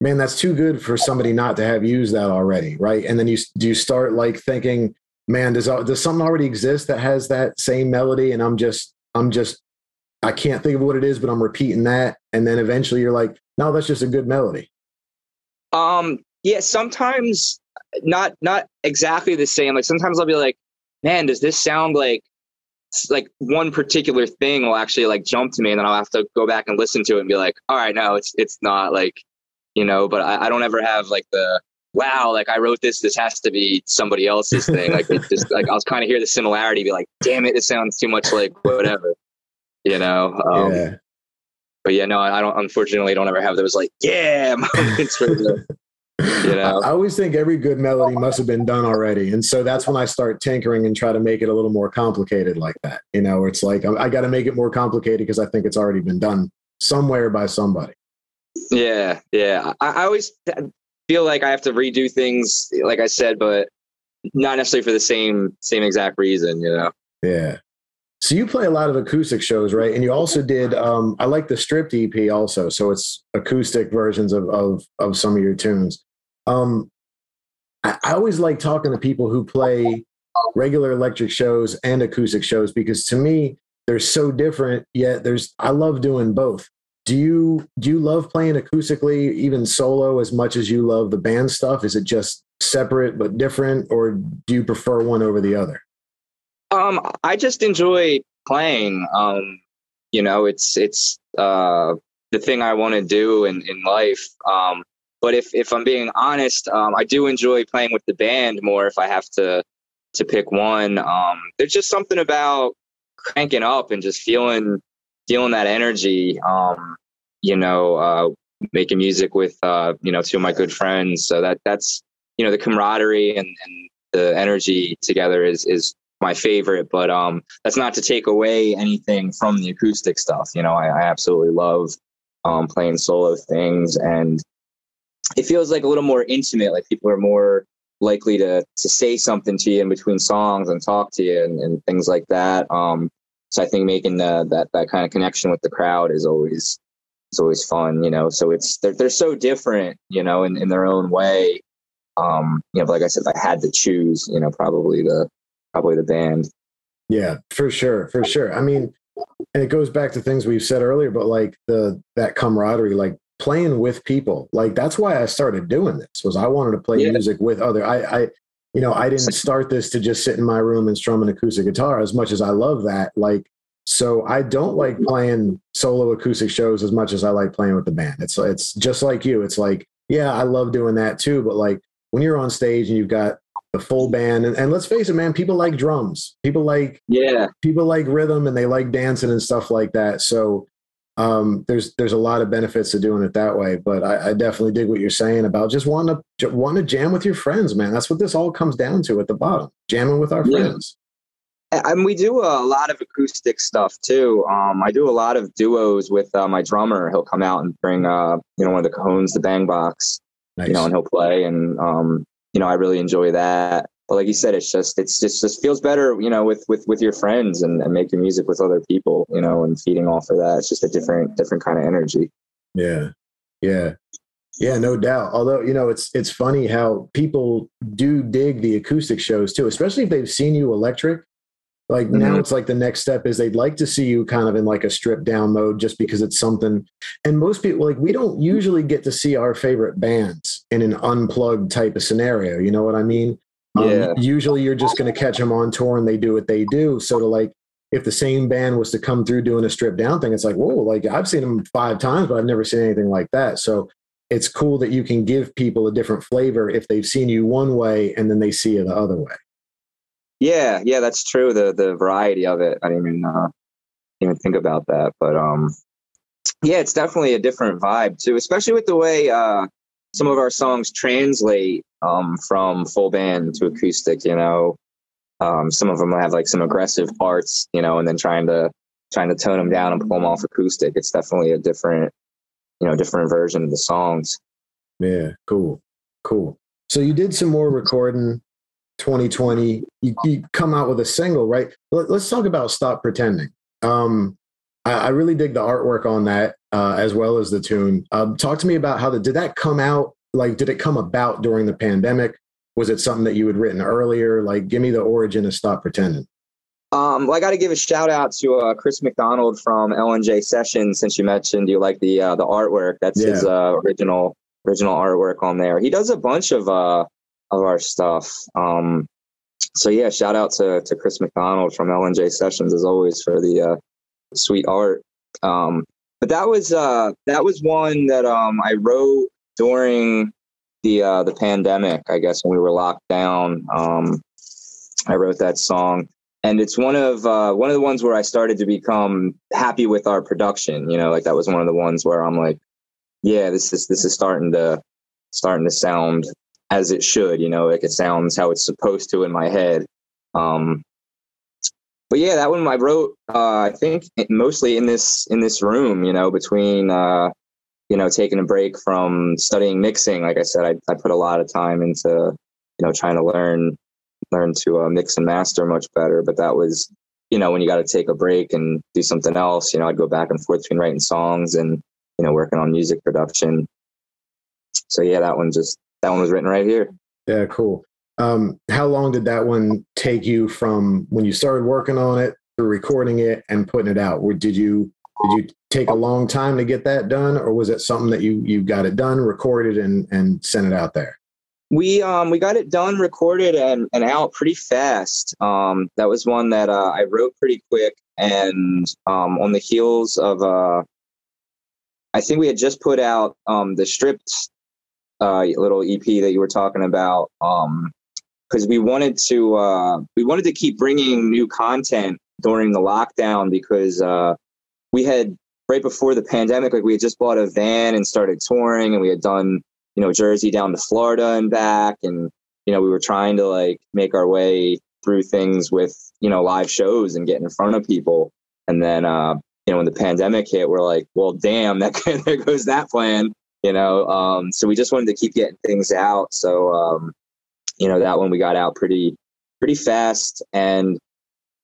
man, that's too good for somebody not to have used that already, right? And then you do you start like thinking, man, does does something already exist that has that same melody, and I'm just I'm just I can't think of what it is, but I'm repeating that, and then eventually you're like, no, that's just a good melody. Um, yeah, sometimes not not exactly the same. Like sometimes I'll be like, man, does this sound like like one particular thing will actually like jump to me and then I'll have to go back and listen to it and be like, all right, no, it's it's not like you know, but I, I don't ever have like the wow, like I wrote this, this has to be somebody else's thing. Like it just like I was kind of hear the similarity, be like, damn it, this sounds too much like whatever, you know. Um, yeah. But yeah, no, I don't. Unfortunately, don't ever have those like yeah [laughs] moments for the. You know, I always think every good melody must have been done already, and so that's when I start tinkering and try to make it a little more complicated, like that. You know, it's like I, I got to make it more complicated because I think it's already been done somewhere by somebody. Yeah, yeah. I, I always feel like I have to redo things, like I said, but not necessarily for the same same exact reason. You know. Yeah. So you play a lot of acoustic shows, right? And you also did. Um, I like the stripped EP also, so it's acoustic versions of of of some of your tunes. Um, I, I always like talking to people who play regular electric shows and acoustic shows because to me they're so different. Yet there's I love doing both do you do you love playing acoustically even solo as much as you love the band stuff is it just separate but different or do you prefer one over the other um i just enjoy playing um You know, it's it's uh, the thing I want to do in in life. Um, but if if I'm being honest, um, I do enjoy playing with the band more. If I have to to pick one, um, there's just something about cranking up and just feeling feeling that energy. Um, you know, uh, making music with uh, you know two of my good friends. So that that's you know the camaraderie and, and the energy together is is my favorite. But um, that's not to take away anything from the acoustic stuff. You know, I, I absolutely love um, playing solo things, and it feels like a little more intimate. Like people are more likely to to say something to you in between songs and talk to you and, and things like that. Um, so I think making the, that that kind of connection with the crowd is always is always fun, you know. So it's they're they're so different, you know, in, in their own way. Um, you know, like I said, if I had to choose, you know, probably the probably the band. Yeah, for sure, for sure. I mean, and it goes back to things we've said earlier, but like the that camaraderie, like playing with people, like that's why I started doing this. Was I wanted to play yeah. music with other. I, I you know, I didn't start this to just sit in my room and strum an acoustic guitar as much as I love that. Like, so I don't like playing solo acoustic shows as much as I like playing with the band. It's it's just like you. It's like, yeah, I love doing that too. But like when you're on stage and you've got the full band, and, and let's face it, man, people like drums. People like yeah, people like rhythm and they like dancing and stuff like that. So um, there's there's a lot of benefits to doing it that way. But I, I definitely dig what you're saying about just wanting to want to jam with your friends, man. That's what this all comes down to at the bottom, jamming with our yeah. friends. And we do a lot of acoustic stuff too. Um, I do a lot of duos with uh, my drummer. He'll come out and bring, uh, you know, one of the cajones, the bang box, nice. you know, and he'll play. And um, you know, I really enjoy that. But like you said, it's just it's just just feels better, you know, with with with your friends and, and making music with other people, you know, and feeding off of that. It's just a different different kind of energy. Yeah, yeah, yeah, no doubt. Although you know, it's it's funny how people do dig the acoustic shows too, especially if they've seen you electric. Like mm-hmm. now, it's like the next step is they'd like to see you kind of in like a stripped down mode, just because it's something. And most people, like, we don't usually get to see our favorite bands in an unplugged type of scenario. You know what I mean? Um, yeah. usually you're just going to catch them on tour and they do what they do. So to like, if the same band was to come through doing a stripped down thing, it's like, whoa, like I've seen them five times, but I've never seen anything like that. So it's cool that you can give people a different flavor if they've seen you one way and then they see you the other way. Yeah, yeah, that's true. The the variety of it. I didn't even uh, even think about that, but um, yeah, it's definitely a different vibe too, especially with the way uh, some of our songs translate um, from full band to acoustic. You know, um, some of them have like some aggressive parts, you know, and then trying to trying to tone them down and pull them off acoustic. It's definitely a different, you know, different version of the songs. Yeah, cool, cool. So you did some more recording. 2020 you, you come out with a single right Let, us talk about stop pretending um I, I really dig the artwork on that uh, as well as the tune. Um, talk to me about how the did that come out? Like, did it come about during the pandemic? Was it something that you had written earlier? Like, give me the origin of Stop Pretending. Um, well, I got to give a shout out to uh, Chris McDonald from LNJ Sessions. Since you mentioned you like the uh, the artwork, that's yeah. his uh, original original artwork on there. He does a bunch of uh, of our stuff. Um, so yeah, shout out to to Chris McDonald from LNJ Sessions as always for the uh, sweet art. Um, but that was uh, that was one that um, I wrote during the uh, the pandemic. I guess when we were locked down, um, I wrote that song, and it's one of uh, one of the ones where I started to become happy with our production. You know, like that was one of the ones where I'm like, yeah, this is this is starting to starting to sound as it should. You know, like it sounds how it's supposed to in my head. Um, but yeah, that one I wrote. Uh, I think mostly in this in this room. You know, between uh, you know taking a break from studying mixing. Like I said, I, I put a lot of time into you know trying to learn learn to uh, mix and master much better. But that was you know when you got to take a break and do something else. You know, I'd go back and forth between writing songs and you know working on music production. So yeah, that one just that one was written right here. Yeah, cool. Um, how long did that one take you from when you started working on it to recording it and putting it out? Or did you did you take a long time to get that done, or was it something that you you got it done, recorded, and and sent it out there? We um we got it done, recorded, and and out pretty fast. Um, that was one that uh, I wrote pretty quick, and um, on the heels of uh, I think we had just put out um the stripped uh little EP that you were talking about. Um, because we wanted to uh we wanted to keep bringing new content during the lockdown because uh we had right before the pandemic, like we had just bought a van and started touring, and we had done you know, Jersey down to Florida and back. And, you know, we were trying to like make our way through things with, you know, live shows and get in front of people. And then, uh, you know, when the pandemic hit, we're like, well, damn, that [laughs] there goes that plan, you know. Um, so we just wanted to keep getting things out. So, um, you know, that one we got out pretty, pretty fast. And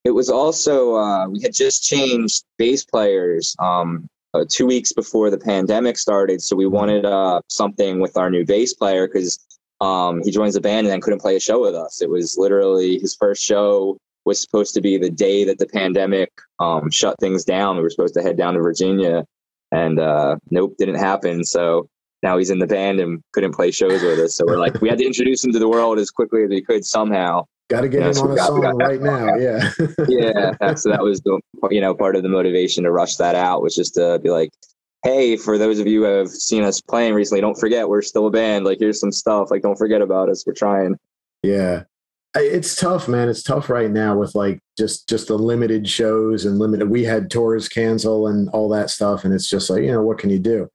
it was also, uh, we had just changed bass players. Um, uh, two weeks before the pandemic started. So we wanted uh, something with our new bass player because um, he joins the band and then couldn't play a show with us. It was literally his first show was supposed to be the day that the pandemic um, shut things down. We were supposed to head down to Virginia, and uh, nope, didn't happen. So now he's in the band and couldn't play shows with us. So we're like, we had to introduce him to the world as quickly as we could somehow. Got to get him on a got, song right now. Yeah. [laughs] [laughs] yeah. So that was the, you know, part of the motivation to rush that out was just to be like, Hey, for those of you who have seen us playing recently, don't forget we're still a band. Like here's some stuff. Like don't forget about us. We're trying. Yeah. It's tough, man. It's tough right now with like just just the limited shows and limited. We had tours cancel and all that stuff, and it's just like you know what can you do?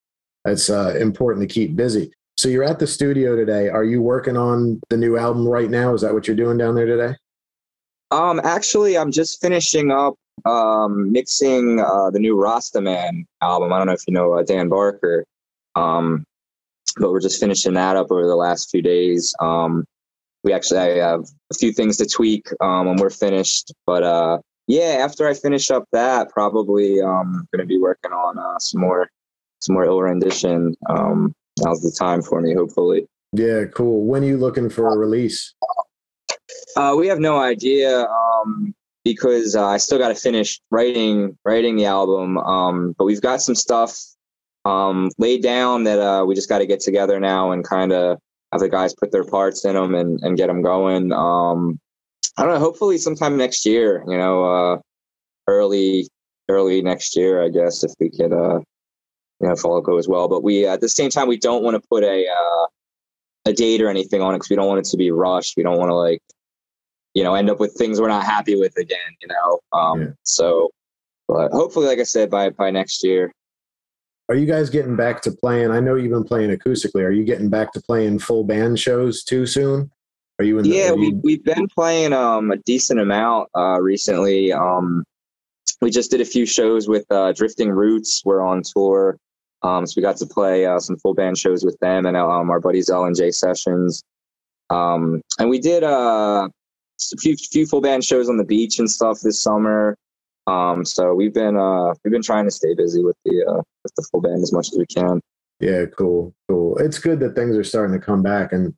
It's uh, important to keep busy. So you're at the studio today. Are you working on the new album right now? Is that what you're doing down there today? Um, actually, I'm just finishing up um, mixing uh, the new Rastaman album. I don't know if you know uh, Dan Barker, um, but we're just finishing that up over the last few days. Um, we actually I have a few things to tweak um, when we're finished, but uh, yeah, after I finish up that, probably um, going to be working on uh, some more some more ill rendition. Um, now's the time for me, hopefully. Yeah, cool. When are you looking for a release? Uh, we have no idea um, because uh, I still got to finish writing writing the album. Um, but we've got some stuff um, laid down that uh, we just got to get together now and kind of have the guys put their parts in them and, and get them going. Um, I don't know. Hopefully, sometime next year. You know, uh, early early next year, I guess, if we could uh, you know, if all goes well. But we, at the same time, we don't want to put a uh, a date or anything on it because we don't want it to be rushed. We don't want to like, you know, end up with things we're not happy with again. You know, um, yeah. so. But hopefully, like I said, by by next year. Are you guys getting back to playing? I know you've been playing acoustically. Are you getting back to playing full band shows too soon? Are you in? The, yeah, you... we we've been playing um a decent amount uh recently. Um, we just did a few shows with uh, Drifting Roots. We're on tour um, so we got to play uh, some full band shows with them and um, our buddies L and J Sessions. Um, and we did uh, a few few full band shows on the beach and stuff this summer. Um, so we've been uh, we've been trying to stay busy with the uh, with the full band as much as we can. Yeah, cool, cool. It's good that things are starting to come back, and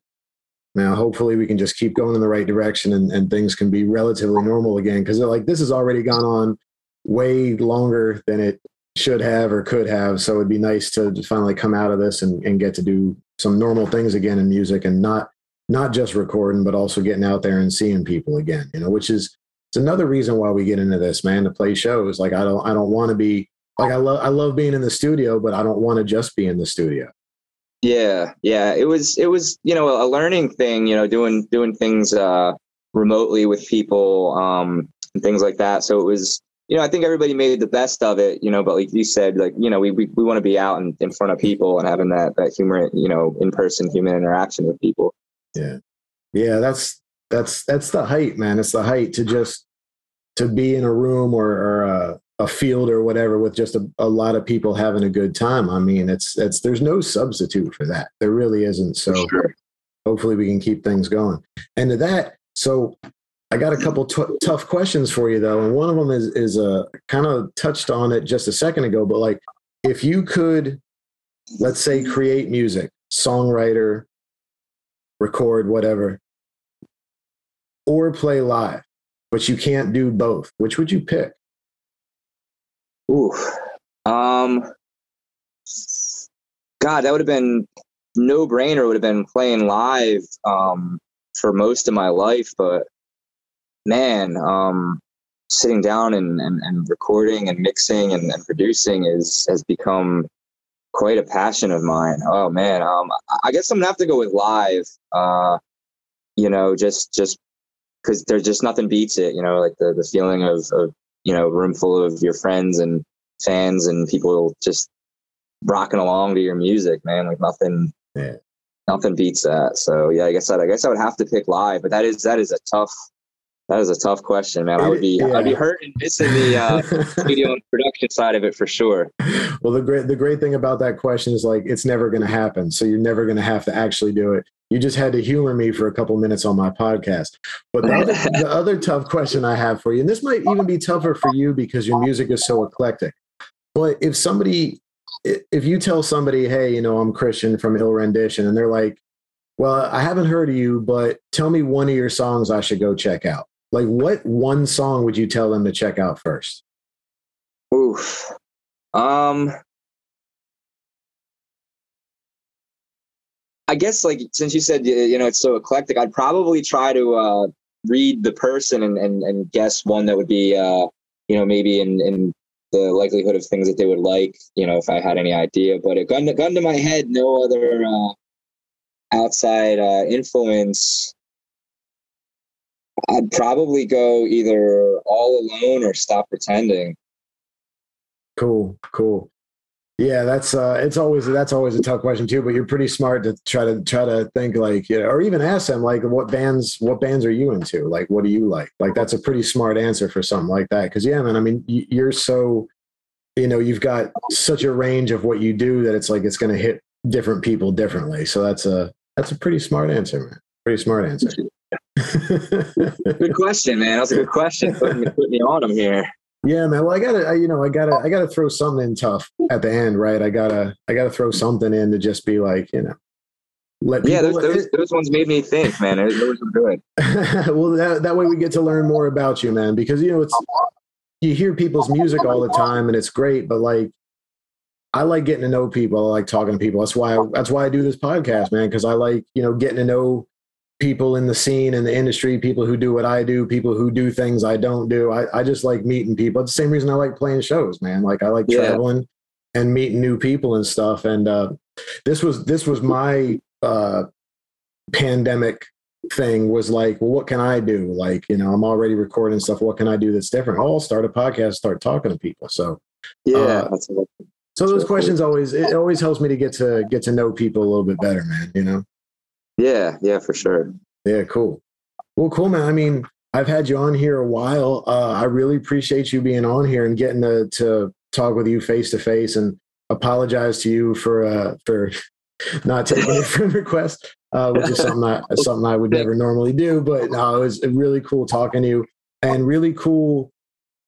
now hopefully we can just keep going in the right direction, and, and things can be relatively normal again. Because like this has already gone on way longer than it should have or could have. So it'd be nice to finally come out of this and, and get to do some normal things again in music and not not just recording, but also getting out there and seeing people again, you know, which is it's another reason why we get into this, man, to play shows. Like I don't I don't want to be like I love I love being in the studio, but I don't want to just be in the studio. Yeah, yeah. It was it was, you know, a learning thing, you know, doing doing things uh remotely with people, um and things like that. So it was you know, I think everybody made the best of it, you know, but like you said, like, you know, we, we, we want to be out in, in front of people and having that, that humor, you know, in-person human interaction with people. Yeah. Yeah. That's, that's, that's the height, man. It's the height to just, to be in a room or, or a, a field or whatever with just a, a lot of people having a good time. I mean, it's, it's, there's no substitute for that. There really isn't. So sure. hopefully we can keep things going. And to that, so I got a couple t- tough questions for you though, and one of them is is a uh, kind of touched on it just a second ago, but like if you could, let's say, create music, songwriter, record, whatever, or play live, but you can't do both, which would you pick? Ooh, um, God, that would have been no brainer would have been playing live um, for most of my life, but man, um, sitting down and, and, and recording and mixing and, and producing is has become quite a passion of mine. Oh man, um, I guess I'm gonna have to go with live. Uh, you know, just just because there's just nothing beats it. You know, like the the feeling of of you know, room full of your friends and fans and people just rocking along to your music, man. Like nothing, yeah. nothing beats that. So yeah, I guess I, I guess I would have to pick live, but that is that is a tough that is a tough question, man. I would be yeah. I'd be hurting missing the uh, [laughs] studio and production side of it for sure. Well, the great the great thing about that question is like it's never going to happen, so you're never going to have to actually do it. You just had to humor me for a couple minutes on my podcast. But the other, [laughs] the other tough question I have for you, and this might even be tougher for you because your music is so eclectic. But if somebody, if you tell somebody, hey, you know, I'm Christian from Ill Rendition, and they're like, well, I haven't heard of you, but tell me one of your songs I should go check out. Like, what one song would you tell them to check out first? Oof. Um, I guess like since you said you know it's so eclectic, I'd probably try to uh, read the person and, and and guess one that would be uh, you know maybe in in the likelihood of things that they would like. You know, if I had any idea, but a gun to gun to my head, no other uh, outside uh, influence. I'd probably go either all alone or stop pretending. Cool, cool. Yeah, that's uh, it's always that's always a tough question too. But you're pretty smart to try to try to think like, you know, or even ask them like, what bands what bands are you into? Like, what do you like? Like, that's a pretty smart answer for something like that. Because yeah, man, I mean, you're so, you know, you've got such a range of what you do that it's like it's going to hit different people differently. So that's a that's a pretty smart answer, man. Pretty smart answer. good question, man. That's a good question. Put me, put me on them here. Yeah, man. Well, I gotta, I, you know, I gotta, I oh. gotta throw something in tough at the end, right? I gotta, I gotta throw something in to just be like, you know, let me. yeah, those, those, those, ones made me think, man. Those, those were good. [laughs] well, that, that way we get to learn more about you, man, because you know it's you hear people's music all the time and it's great, but like I like getting to know people. I like talking to people. That's why I, that's why I do this podcast, man, because I like you know getting to know people in the scene and the industry, people who do what I do, people who do things I don't do. I, I just like meeting people. It's the same reason I like playing shows, man. Like I like yeah. traveling and meeting new people and stuff. And uh, this was this was my uh, pandemic thing was like, well, what can I do? Like, you know, I'm already recording stuff. What can I do that's different? Oh, I'll start a podcast, start talking to people. So yeah. Uh, so those questions always it always helps me to get to get to know people a little bit better, man. You know. Yeah, yeah, for sure. Yeah, cool. Well, cool, man. I mean, I've had you on here a while. Uh, I really appreciate you being on here and getting to, to talk with you face to face and apologize to you for uh, for [laughs] not taking your friend request, uh, which is something I, [laughs] something I would never normally do. But no, it was really cool talking to you and really cool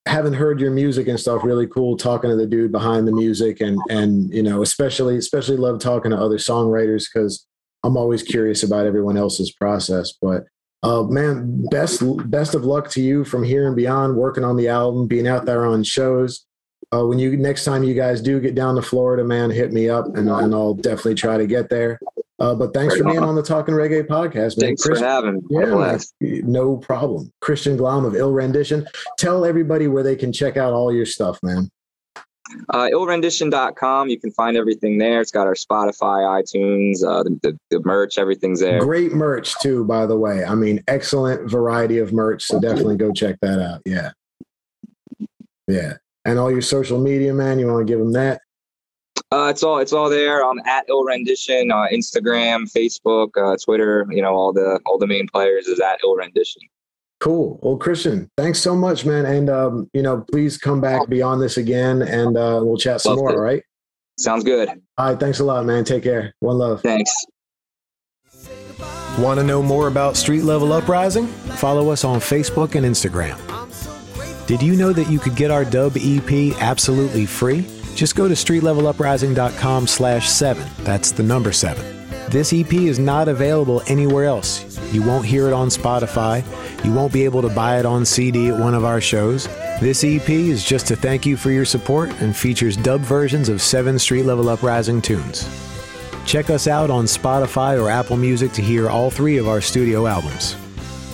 having heard your music and stuff. Really cool talking to the dude behind the music and and you know especially especially love talking to other songwriters because I'm always curious about everyone else's process. But uh, man, best best of luck to you from here and beyond. Working on the album, being out there on shows. Uh, when you next time you guys do get down to Florida, man, hit me up and, and I'll definitely try to get there. Uh, but thanks right for being on. on the Talking Reggae podcast, man. Thanks Chris, for having me. Yeah, no problem. Christian Glom of Ill Rendition. Tell everybody where they can check out all your stuff, man. Uh, illrendition.com. You can find everything there. It's got our Spotify, iTunes, uh, the, the, the, merch, everything's there. Great merch, too, by the way. I mean, excellent variety of merch. So definitely go check that out. Yeah. Yeah. And all your social media, man, you want to give them that? Uh, it's all it's all there. I'm at Ill Rendition, uh, Instagram, Facebook, uh, Twitter. You know, all the all the main players is at Ill Rendition. Cool. Well, Christian, thanks so much, man. And, um, you know, please come back beyond this again and uh, we'll chat some love more, it. right? Sounds good. All right. Thanks a lot, man. Take care. One love. Thanks. Want to know more about Street Level Uprising? Follow us on Facebook and Instagram. Did you know that you could get our dub EP absolutely free? Just go to streetleveluprising.com slash seven. That's the number seven. This EP is not available anywhere else. You won't hear it on Spotify. You won't be able to buy it on CD at one of our shows. This EP is just to thank you for your support and features dub versions of seven Street Level Uprising tunes. Check us out on Spotify or Apple Music to hear all three of our studio albums.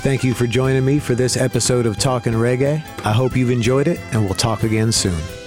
Thank you for joining me for this episode of Talking Reggae. I hope you've enjoyed it, and we'll talk again soon.